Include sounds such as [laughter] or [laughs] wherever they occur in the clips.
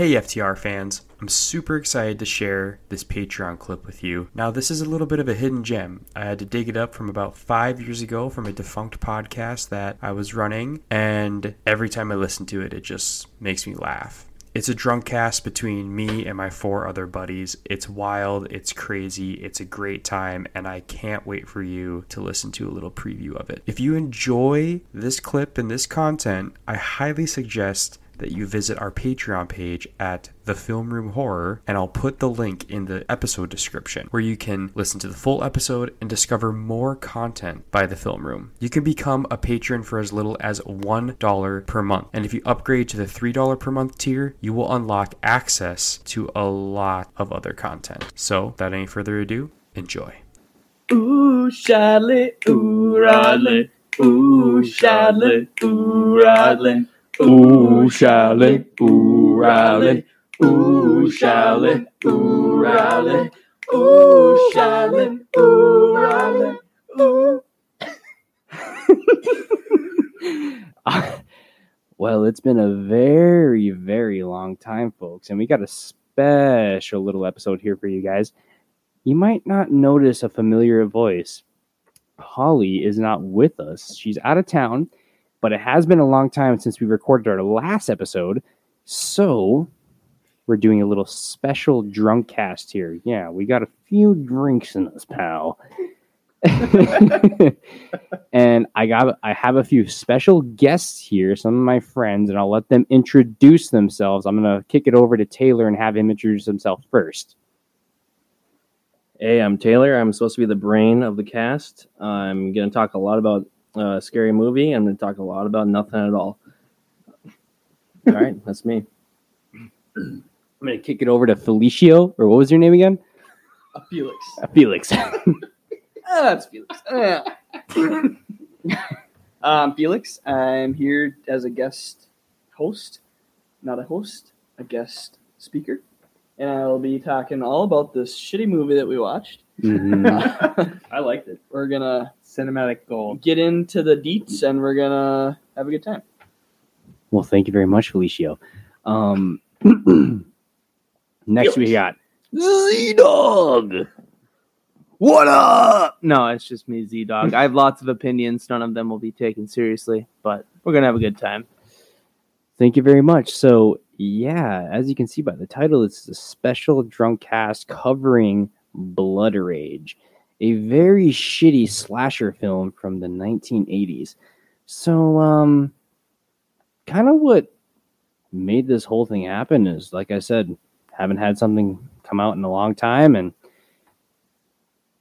Hey FTR fans, I'm super excited to share this Patreon clip with you. Now, this is a little bit of a hidden gem. I had to dig it up from about five years ago from a defunct podcast that I was running, and every time I listen to it, it just makes me laugh. It's a drunk cast between me and my four other buddies. It's wild, it's crazy, it's a great time, and I can't wait for you to listen to a little preview of it. If you enjoy this clip and this content, I highly suggest that you visit our Patreon page at The Film Room Horror, and I'll put the link in the episode description where you can listen to the full episode and discover more content by The Film Room. You can become a patron for as little as $1 per month, and if you upgrade to the $3 per month tier, you will unlock access to a lot of other content. So, without any further ado, enjoy. Ooh, Charlotte, ooh, Rodley, ooh, Charlotte, ooh, Rodley. Ooh, Charlotte, ooh, Riley. Ooh, Charlotte, ooh, Riley. Ooh, Charlotte, ooh, Riley. Ooh. [laughs] well, it's been a very, very long time, folks, and we got a special little episode here for you guys. You might not notice a familiar voice. Holly is not with us. She's out of town, but it has been a long time since we recorded our last episode. So we're doing a little special drunk cast here. Yeah, we got a few drinks in us, pal. [laughs] and I got I have a few special guests here, some of my friends, and I'll let them introduce themselves. I'm gonna kick it over to Taylor and have him introduce himself first. Hey, I'm Taylor. I'm supposed to be the brain of the cast. I'm gonna talk a lot about uh, a scary movie. I'm gonna talk a lot about nothing at all. All right, [laughs] that's me. I'm gonna kick it over to Felicio, or what was your name again? Felix. Uh, Felix. [laughs] Ah, that's Felix. Ah. [laughs] um, Felix, I'm here as a guest host, not a host, a guest speaker. And I'll be talking all about this shitty movie that we watched. Mhm. I liked it. We're gonna Cinematic gold. get into the deets and we're gonna have a good time. Well, thank you very much, Felicio. Um, [clears throat] next we got Z Dog. What up? No, it's just me, Z Dog. I have lots of opinions. None of them will be taken seriously, but we're gonna have a good time. Thank you very much. So, yeah, as you can see by the title, it's a special drunk cast covering Blood Rage, a very shitty slasher film from the 1980s. So, um, kind of what made this whole thing happen is, like I said, haven't had something come out in a long time, and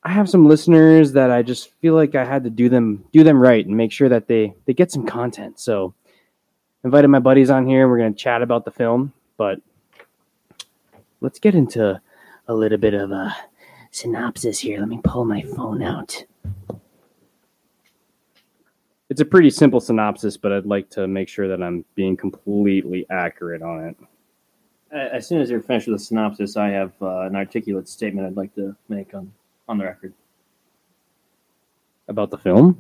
I have some listeners that I just feel like I had to do them do them right and make sure that they they get some content. So invited my buddies on here and we're to chat about the film, but let's get into a little bit of a synopsis here. Let me pull my phone out. It's a pretty simple synopsis, but I'd like to make sure that I'm being completely accurate on it. As soon as you're finished with the synopsis, I have uh, an articulate statement I'd like to make on on the record. About the film?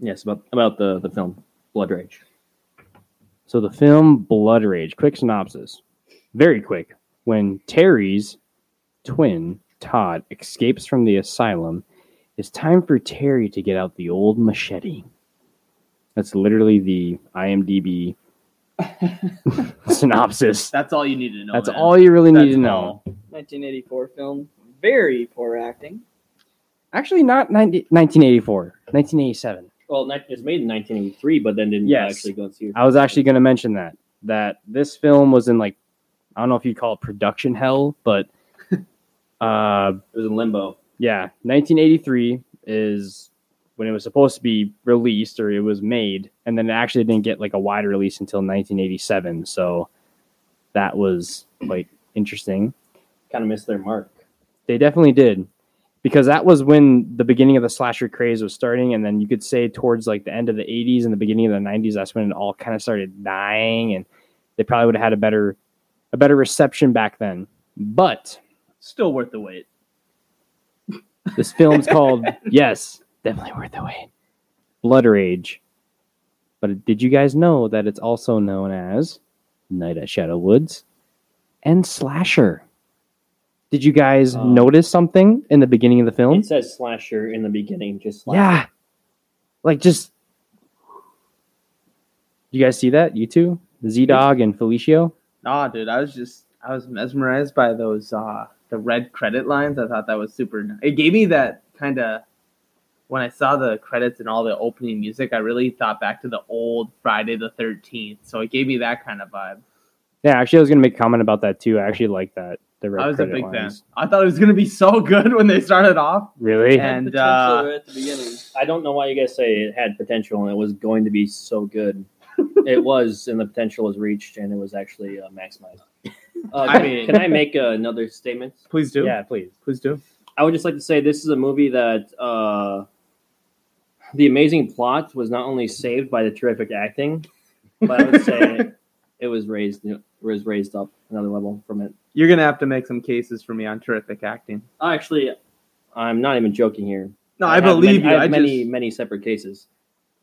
Yes, about about the the film Blood Rage. So the film Blood Rage, quick synopsis. Very quick. When Terry's twin, Todd, escapes from the asylum, it's time for Terry to get out the old machete. That's literally the IMDb [laughs] synopsis. That's all you need to know. That's man. all you really need That's to know. 1984 film, very poor acting. Actually, not 90, 1984, 1987. Well, ni- it was made in 1983, but then didn't Yes. actually go through. I was actually going to mention that that this film was in like I don't know if you'd call it production hell, but uh, It was in limbo. yeah, 1983 is when it was supposed to be released or it was made, and then it actually didn't get like a wide release until 1987. So that was like interesting. Kind of missed their mark. They definitely did. Because that was when the beginning of the slasher craze was starting, and then you could say towards like the end of the 80s and the beginning of the 90s, that's when it all kind of started dying, and they probably would have had a better a better reception back then. But Still worth the wait. [laughs] this film's called [laughs] yes, definitely worth the wait. Blood Rage. But did you guys know that it's also known as Night at Shadow Woods, and slasher. Did you guys Um, notice something in the beginning of the film? It says slasher in the beginning, just slasher. Yeah. Like just You guys see that? You two? Z Dog and Felicio? Nah, dude, I was just I was mesmerized by those uh the red credit lines. I thought that was super. It gave me that kind of when I saw the credits and all the opening music. I really thought back to the old Friday the Thirteenth. So it gave me that kind of vibe. Yeah, actually I was gonna make a comment about that too. I actually like that. The red I was a big lines. fan. I thought it was gonna be so good when they started off. Really? And, uh, right at the beginning. I don't know why you guys say it had potential and it was going to be so good. [laughs] it was, and the potential was reached, and it was actually uh, maximized. Uh, I can, mean- can I make uh, another statement? Please do. Yeah, please. please do. I would just like to say this is a movie that uh, the amazing plot was not only saved by the terrific acting, but I would say [laughs] it was raised it was raised up another level from it. You're gonna have to make some cases for me on terrific acting. Actually, I'm not even joking here. No, I, have believe many, you. I I have many just, many separate cases.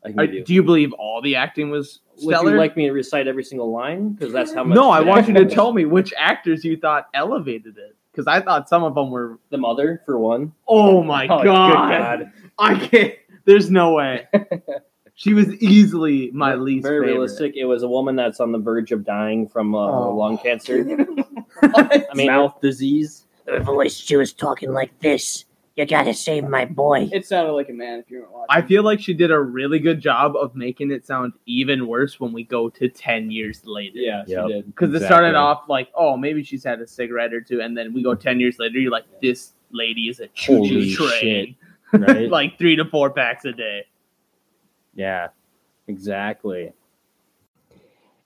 I can I- you. do you believe all the acting was stellar? Would you like me to recite every single line? Because that's how much. no, I want you to tell me which actors you thought elevated it. Because I thought some of them were. the mother for one. Oh my Oh, god. God. I can't. There's no way. [laughs] she was easily my least Very favorite. realistic. It was a woman that's on the verge of dying from uh, Oh. lung cancer. [laughs] I mean, Mouth disease. Her voice, she was talking like this. You gotta save my boy. It sounded like a man if you weren't watching. I feel like she did a really good job of making it sound even worse when we go to 10 years later. yeah, Yep. she did. Because it started off like, oh, maybe she's had a cigarette or two, and then we go 10 years later, you're like, this lady is a choo Holy choo train. [laughs] Right? like three to four packs a day. Yeah, exactly.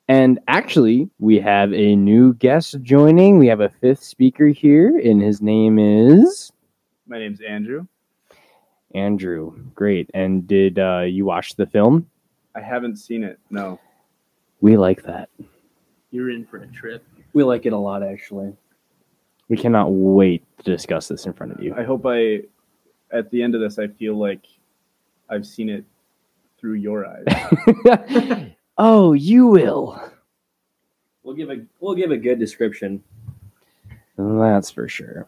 And actually, we have a new guest joining. We have a fifth speaker here, and his name is My name's Andrew. Andrew. Great. And did uh, you watch the film? I haven't seen it. No. We like that. You're in for a trip. We like it a lot, actually. We cannot wait to discuss this in front of you. I hope I, at the end of this, I feel like I've seen it through your eyes. [laughs] [laughs] oh, you will. We'll give a we'll give a good description. That's for sure.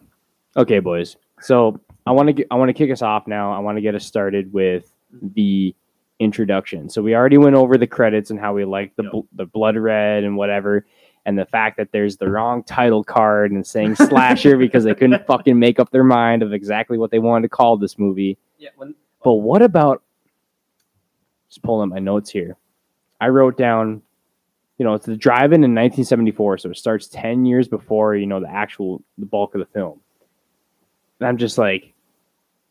Okay, boys. So I want to I want to kick us off now. I want to get us started with the introduction. So we already went over the credits and how we like the Yep. bl- the blood red and whatever, and the fact that there's the wrong title card and saying slasher [laughs] because they couldn't fucking make up their mind of exactly what they wanted to call this movie. Yeah, when But what about? Just pulling up my notes here. I wrote down, you know, it's the drive-in in 1974, so it starts 10 years before you know the actual the bulk of the film. And I'm just like,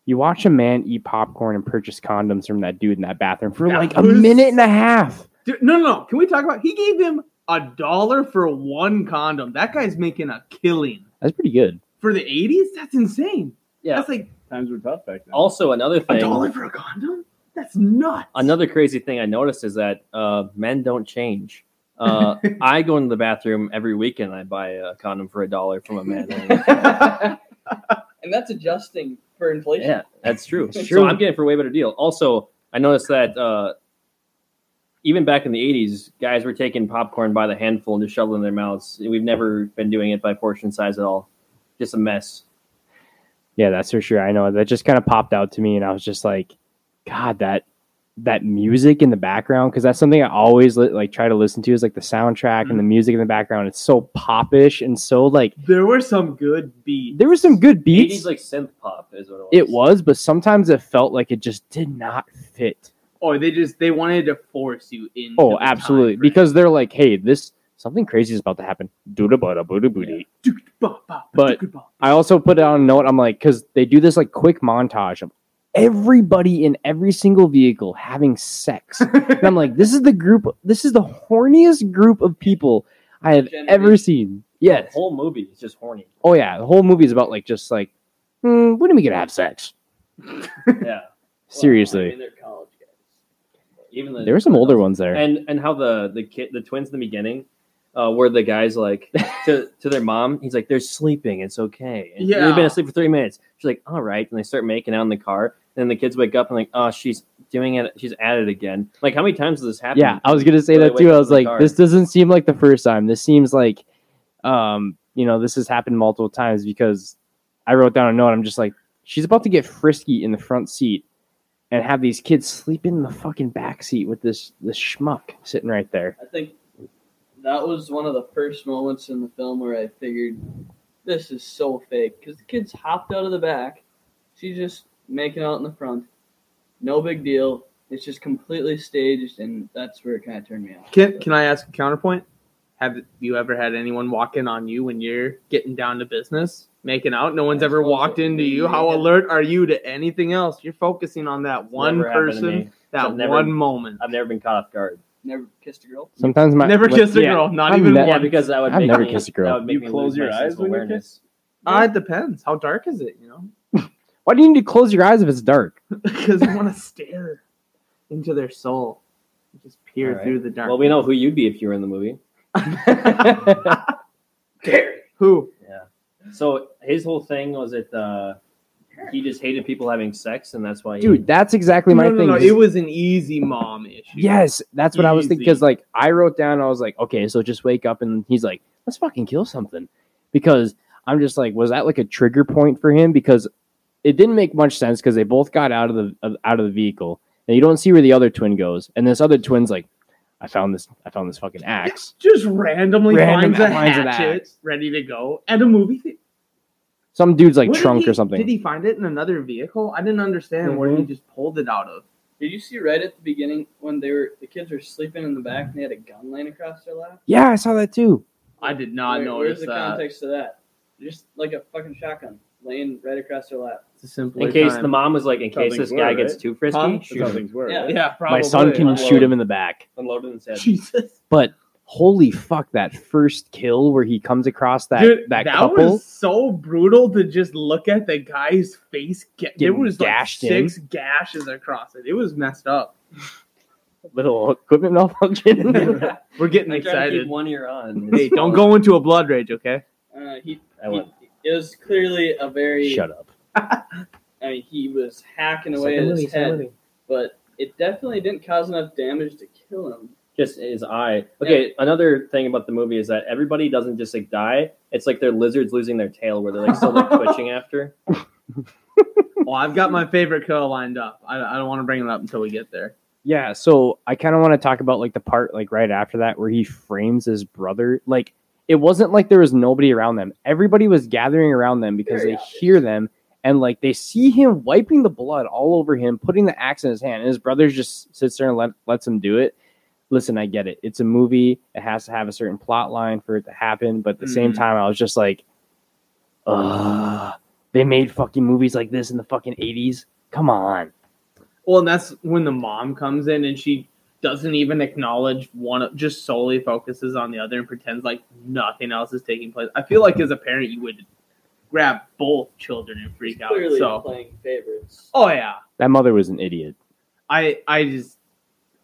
you watch a man eat popcorn and purchase condoms from that dude in that bathroom for That like a minute and a half. Dude, no, no, no. Can we talk about? He gave him a dollar for one condom. That guy's making a killing That's pretty good. for the '80s. That's insane. yeah. That's like Times were tough back then. Also, another thing, a dollar for a condom. That's nuts. another crazy thing I noticed is that uh, men don't change. Uh, [laughs] I go into the bathroom every weekend. I buy a condom for a dollar from a man. [laughs] [laughs] and that's adjusting for inflation. yeah, that's true. [laughs] It's So. I'm getting for a way better deal. Also, I noticed that uh, even back in the '80s, guys were taking popcorn by the handful and just shoveling in their mouths. We've never been doing it by portion size at all. Just a mess. Yeah, that's for sure. I know that just kind of popped out to me, and I was just like, God, that that music in the background because that's something I always li- like try to listen to is like the soundtrack and the mm. music in the background. It's so popish and so like there were some good beats. there were some good beats. '80s like synth pop is what it was. it was, but sometimes it felt like it just did not fit. Or they just they wanted to force you in. Oh, absolutely, because they're like, hey, this something crazy is about to happen. Dooda bada booda booty. But- I also put out a note. I'm like, because they do this like quick montage of everybody in every single vehicle having sex. [laughs] and I'm like, this is the group. This is the horniest group of people I have Generation. ever seen. The Yes. whole movie is just horny. Oh yeah. The whole movie is about like just like, hmm, when are we gonna have sex? [laughs] Yeah, Seriously, I mean, they're college guys. even the, there were some older ones there. and and how the the kid the twins in the beginning uh where the guy's like [laughs] to to their mom he's like they're sleeping it's okay and Yeah. they've been asleep for three minutes she's like all right and they start making out in the car and the kids wake up and like oh she's doing it she's at it again like how many times does this happen yeah, I was gonna say Or that too. I was like, this doesn't seem like the first time. This seems like um you know, this has happened multiple times because I wrote down a note. I'm just like, she's about to get frisky in the front seat and have these kids sleep in the fucking back seat with this this schmuck sitting right there. I think that was one of the first moments in the film where I figured this is so fake because the kids hopped out of the back. She just making out in the front. No big deal. It's just completely staged, and that's where it kind of turned me off. Can Can I ask a counterpoint? Have you ever had anyone walk in on you when you're getting down to business, making out? No one's I ever walked into you. you How get- alert are you to anything else? You're focusing on that one Never person, that never- one moment. I've never been caught off guard. Never kissed a girl. Sometimes my Never like, kissed a yeah, girl, not I've even ne- once. Yeah, because that would I've make never me, kissed a girl. That would make You me close your eyes sense of when you awareness. Ah, it depends. How dark is it? You know, Why do you need to close your eyes if it's dark? [laughs] because you want to stare into their soul, just peer Alright. through the dark. Well, we know who you'd be if you were in the movie. [laughs] Gary. Who. Yeah. So his whole thing was that uh, he just hated people having sex, and that's why. He, Dude, that's exactly my no, no, thing. no. Just- It was an easy mom issue. Yes, that's what I was thinking. Because like I wrote down, I was like, okay, so just wake up, and he's like, let's fucking kill something, because I'm just like, was that like a trigger point for him? Because it didn't make much sense because they both got out of the of- out of the vehicle, and you don't see where the other twin goes, and this other twin's like, I found this, I found this fucking axe. Just randomly Random finds a finds an hatchet axe. ready to go at a movie theater. Some dude's like Where did trunk he- or something. Did he find it in another vehicle? I didn't understand where he Mhm. just pulled it out of. Did you see right at the beginning when they were the kids were sleeping in the back and they had a gun laying across their lap? yeah, I saw that too. I did not Where- notice Where's the that. context of that? Just like a fucking shotgun laying right across her lap. It's a simpler in case time. the mom was like, in case things this guy were, gets too frisky, Huh? Shoot him. were. Yeah. right? yeah, probably. My son can Unload. shoot him in the back. unload it and said, Jesus, [laughs] But holy fuck, that first kill where he comes across that dude, that, that, couple. was so brutal to just look at the guy's face. Get, there Getting was like gashed in. six gashes across it. It was messed up. [laughs] little equipment malfunction. [laughs] We're getting I try to excited. keep one ear on. Hey, don't go into a blood rage, okay? Uh, he, I went. he it was clearly a very. Shut up. [laughs] I mean, he was hacking away at his head, but it definitely didn't cause enough damage to kill him. Just his eye. Okay, another thing about the movie is that everybody doesn't just like die. It's like they're lizards losing their tail, where they're like still like [laughs] twitching after. Well, I've got my favorite kill lined up. I, I don't want to bring it up until we get there. Yeah, so I kind of want to talk about like the part like right after that where he frames his brother. Like it wasn't like there was nobody around them. Everybody was gathering around them because they hear them and like they see him wiping the blood all over him, putting the axe in his hand, and his brother just sits there and let, lets him do it. Listen, I get it. It's a movie. It has to have a certain plot line for it to happen. But at the same Mhm. time, I was just like, ugh. They made fucking movies like this in the fucking 80s. Come on. Well, and that's when the mom comes in and she doesn't even acknowledge one, of- just solely focuses on the other and pretends like nothing else is taking place. I feel like as a parent, you would grab both children and freak out. Clearly So, playing favorites. oh yeah, That mother was an idiot. I I just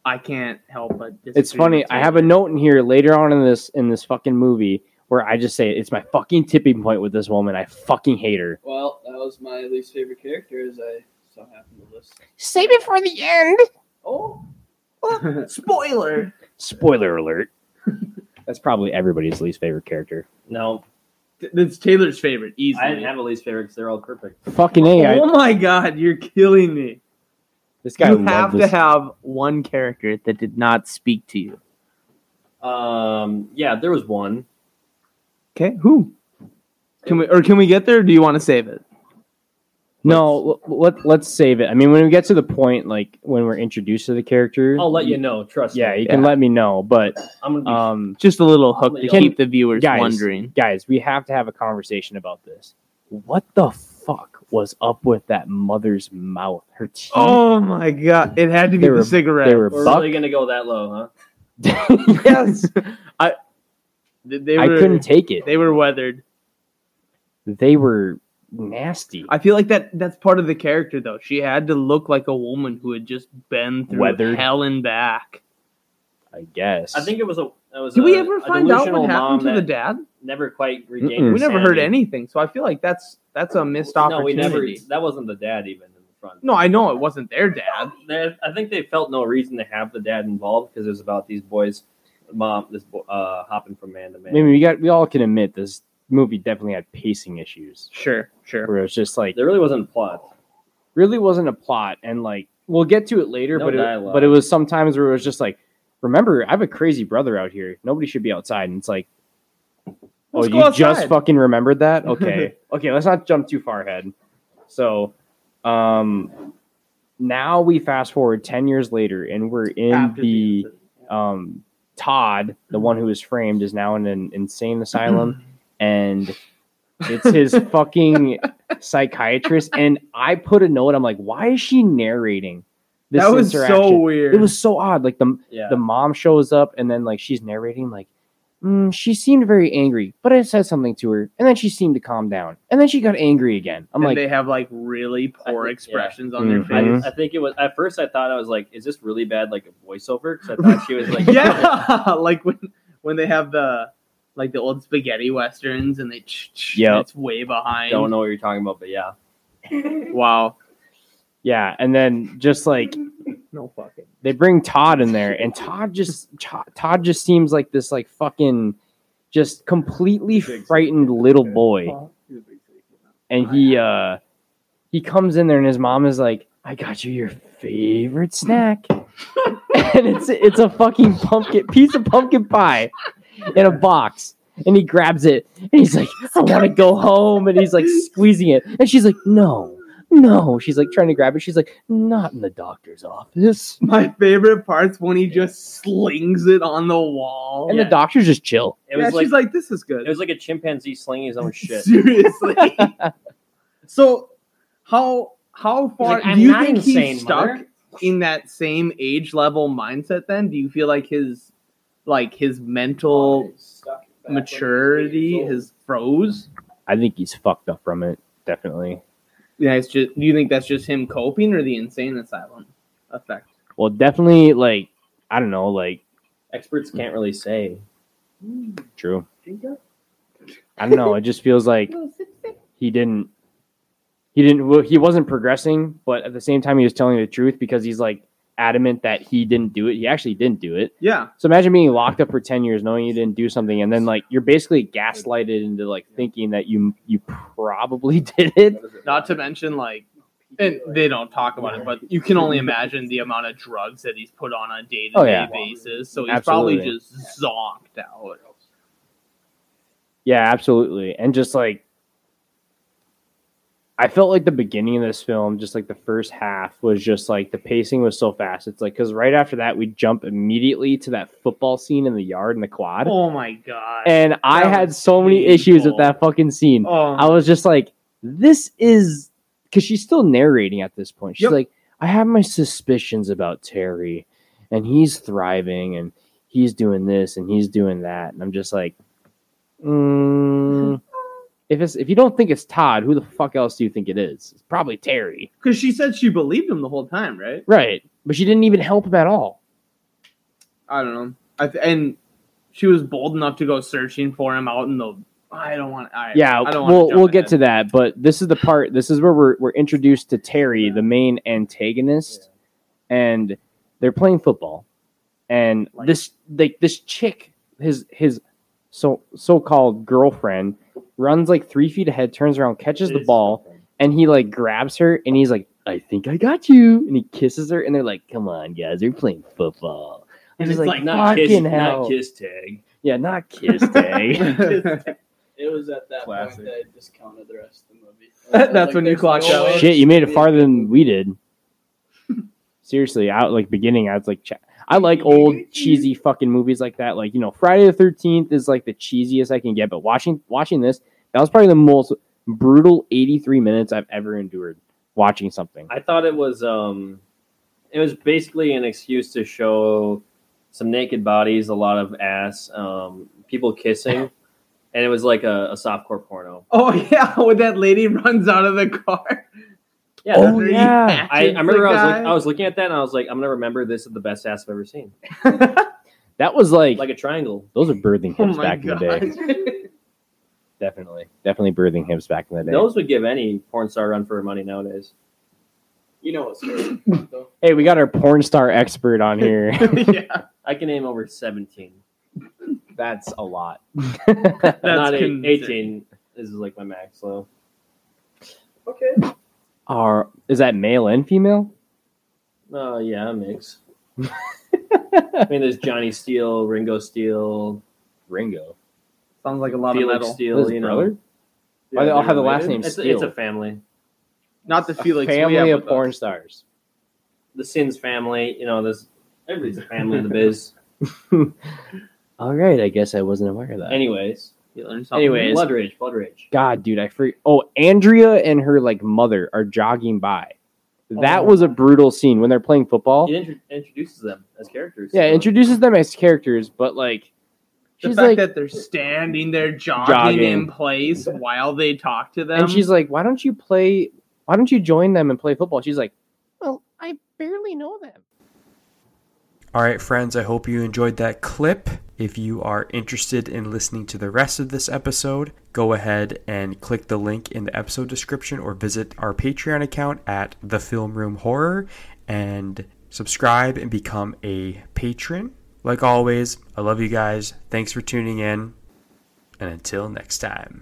I can't help but. It's funny. I have a note in here later on in this in this fucking movie where I just say it's my fucking tipping point with this woman. I fucking hate her. Well, that was my least favorite character, as I so happen to list. Save it for the end. Oh, [laughs] Spoiler. Spoiler alert. That's probably everybody's least favorite character. No, That's Taylor's favorite. Easily. I didn't have a least favorite because they're all perfect. Fucking a. I, oh my god, you're killing me. this guy you loved have to this. have one character that did not speak to you. Um, yeah, there was one. Okay, who? Can we or can we get there? Or do you want to save it? No, let let's save it. I mean, when we get to the point, like when we're introduced to the character, I'll let you know. Trust me. Yeah, me. you can let me know. But I'm gonna be. um, Just a little hook to Can- keep the viewers guys, wondering. guys, we have to have a conversation about this. What the fuck was up with that mother's mouth? Her teeth. Oh my god! It had to be They the cigarette. they were We're buck. really gonna go that low, huh? [laughs] yes, They- they I were- couldn't take it. They were weathered. They were nasty. I feel like that that's part of the character though. She had to look like a woman who had just been through Weathered. hell and back. I guess. I think it was a. It was Did a, we ever find out what happened to the dad? Never quite regained. Mm-mm. We never heard anything, so I feel like that's that's a missed No, we opportunity. never. That wasn't the dad even in the front. No, I know it wasn't their dad. They, I think they felt no reason to have the dad involved because it was about these boys, mom, this bo- uh, hopping from man to man. I mean, we got we all can admit this movie definitely had pacing issues. Sure, sure. where it was just like There really wasn't a plot. really wasn't a plot and like we'll get to it later No but it, but it was sometimes where it was just like remember i have a crazy brother out here. Nobody should be outside. And it's like oh Let's you go just fucking remembered that? [laughs] Okay. Okay let's not jump too far ahead. So um now we fast forward 10 years later and we're in After the incident. um todd the one who was framed is now in an insane asylum [clears throat] and it's his [laughs] fucking psychiatrist. And I put a note. I'm like, why is she narrating this that was so weird. It was so odd. Like the Yeah. the mom shows up and then like she's narrating like. Mm, she seemed very angry, but I said something to her, and then she seemed to calm down, and then she got angry again. I'm and like, they have like really poor I think- yeah. expressions on their Mhm. face. I, I think it was at first. I thought I was like, "Is this really bad?" Like a voiceover? Because I thought she was like, [laughs] yeah, [laughs] like when when they have the like the old spaghetti westerns and they ch- ch- Yep. it's way behind. Don't know what you're talking about, but yeah. [laughs] Wow. yeah, and then just like No fucking. they bring Todd in there, and Todd just Todd just seems like this like fucking just completely frightened little boy. and he uh he comes in there and his mom is like i got you your favorite snack [laughs] and it's it's a fucking pumpkin piece of pumpkin pie in a box and he grabs it and he's like i want to go home and he's like squeezing it and she's like no no she's like trying to grab it she's like not in the doctor's office My favorite part's when he just slings it on the wall. and Yeah. the doctor's just chill It yeah, was like, she's like, "This is good." it was like a chimpanzee slinging his own [laughs] shit. Seriously. [laughs] so, how how far like, "I'm do you not think insane, he's stuck mother." in that same age level mindset? Then, do you feel like his like his mental maturity has froze? i think he's fucked up from it definitely Yeah, it's just. Do you think that's just him coping, or the insane asylum effect? well definitely like i don't know like Experts can't really say. True. I don't know. It just feels like [laughs] he didn't. He didn't. Well, he wasn't progressing, but at the same time, he was telling the truth because he's like adamant that he didn't do it. He actually didn't do it. Yeah, So imagine being locked up for ten years, knowing you didn't do something, and then like you're basically gaslighted into like thinking that you you probably [laughs] did it. not to mention like, and they don't talk about it, but you can only imagine the amount of drugs that he's put on a day to Oh, day yeah. basis. So he's Absolutely. probably just zonked out. Yeah, absolutely. And just like I felt like the beginning of this film, just like the first half was just like the pacing was so fast. It's like cuz right after that we jump immediately to that football scene in the yard in the quad. Oh my god! and I had so many issues with that fucking scene. oh, I was just like this is cuz she's still narrating at this point. She's Yep. like I have my suspicions about Terry and he's thriving and he's doing this and he's doing that and I'm just like mm, if it's if you don't think it's Todd, who the fuck else do you think it is? It's probably Terry. because she said she believed him the whole time, right? Right. But she didn't even help him at all. I don't know. I th- and she was bold enough to go searching for him out in the. I don't want. I, Yeah, I don't we'll we'll get ahead. to that, but this is the part. This is where we're we're introduced to Terry, the main antagonist, and they're playing football, and Like- this like this chick, his his so so called girlfriend, runs like three feet ahead, turns around, catches the ball, and he like grabs her, and he's like, "I think I got you," and he kisses her, and they're like, "Come on, guys, we're playing football." And just it's like, like, Not kiss, hell, not kiss tag. yeah, [laughs] not kiss tag. It was at that Classic. point that I discounted the rest of the movie. [laughs] That's when you there's clocked no out. Shit, you made it farther than we did. [laughs] Seriously, out like beginning. I was like, ch- I like old cheesy fucking movies like that. Like you know, Friday the Thirteenth is like the cheesiest I can get. But watching watching this, that was probably the most brutal eighty three minutes I've ever endured watching something. I thought it was um, it was basically an excuse to show some naked bodies, a lot of ass, um, people kissing, and it was like a, a softcore porno. Oh [laughs] yeah, when that lady runs out of the car. Yeah, Oh, yeah. I, I remember I was, guy. look, I was looking at that and I was like, I'm gonna remember this is the best ass I've ever seen. [laughs] That was like, Like a triangle. those are birthing [laughs] oh hips my back in the day. [laughs] Definitely, definitely birthing hips back in the day. Those would give any porn star run for her money nowadays. You know what's good, though. Hey, we got our porn star expert on here. yeah. I can name over 17. That's a lot. That's Not eight, concerning. 18 is like my max. So Okay. Are is that male and female? uh, yeah, a mix. [laughs] I mean, there's Johnny Steele, Ringo Steele, Ringo. Sounds like a lot of Felix metal. Steele. His You know, brother? Why they all they're have the last name It's, Steele? it's a family. Not the Felix we family have of with porn us. stars. The Sins family. You know, there's everybody's a family in the biz. [laughs] All right, I guess I wasn't aware of that. Anyways, You learn something. Anyways. Blood Rage, Blood Rage. God, dude, I freak. Oh, Andrea and her like mother are jogging by. Oh, that Oh. was a brutal scene when they're playing football. It intro- introduces them as characters. Yeah, so- introduces them as characters, but like the she's fact like, that they're standing there jogging, Jogging. in place while they talk to them. and she's like, "Why don't you play? Why don't you join them and play football?" She's like, "Well, I barely know them." All right, friends, I hope you enjoyed that clip. If you are interested in listening to the rest of this episode, go ahead and click the link in the episode description or visit our Patreon account at The Film Room Horror and subscribe and become a patron. Like always, I love you guys. Thanks for tuning in. And until next time.